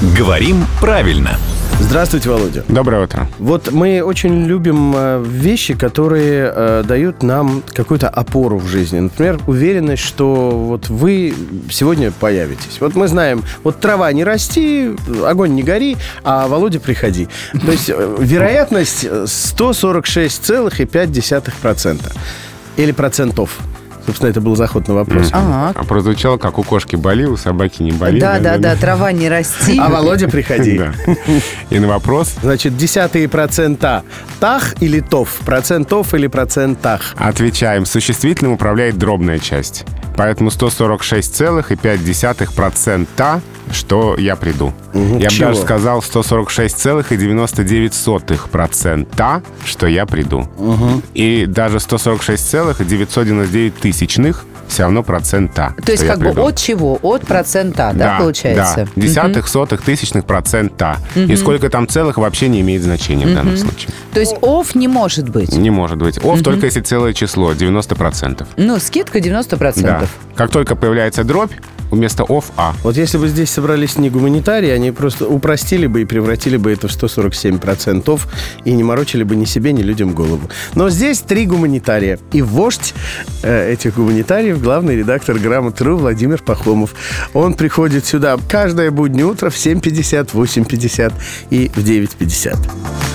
Говорим правильно. Здравствуйте, Володя. Доброе утро. Вот мы очень любим э, вещи, которые э, дают нам какую-то опору в жизни. Например, уверенность, что вот вы сегодня появитесь. Вот мы знаем, вот трава не расти, огонь не гори, а Володя приходи. То есть э, вероятность 146,5%. Или процентов. Собственно, это был заход на вопрос. А прозвучало, как у кошки боли, у собаки не боли. Да, да, да, трава не расти. А Володя, приходи. Да. И на вопрос Значит, десятые процента тах или тов? Процентов или процентах? отвечаем. Существительным управляет дробная часть. Поэтому 146,5% что я приду. я бы даже сказал 146,99%, что я приду. И даже 146,999 тысячных все равно процента. То есть как бы приду. от чего? От процента, да, получается? Да, десятых, сотых, тысячных процента. И сколько там целых вообще не имеет значения в данном случае. То есть оф не может быть. Не может быть. Ов только если целое число, 90%. Ну, скидка 90%. Да. Как только появляется дробь, вместо ов а. Вот если бы здесь собрались не гуманитарии, они просто упростили бы и превратили бы это в 147% и не морочили бы ни себе, ни людям голову. Но здесь три гуманитария. И вождь э, этих гуманитариев, главный редактор «Грамоты.ру» Владимир Пахомов. Он приходит сюда каждое буднее утро в 7.50, 8.50 и в 9.50.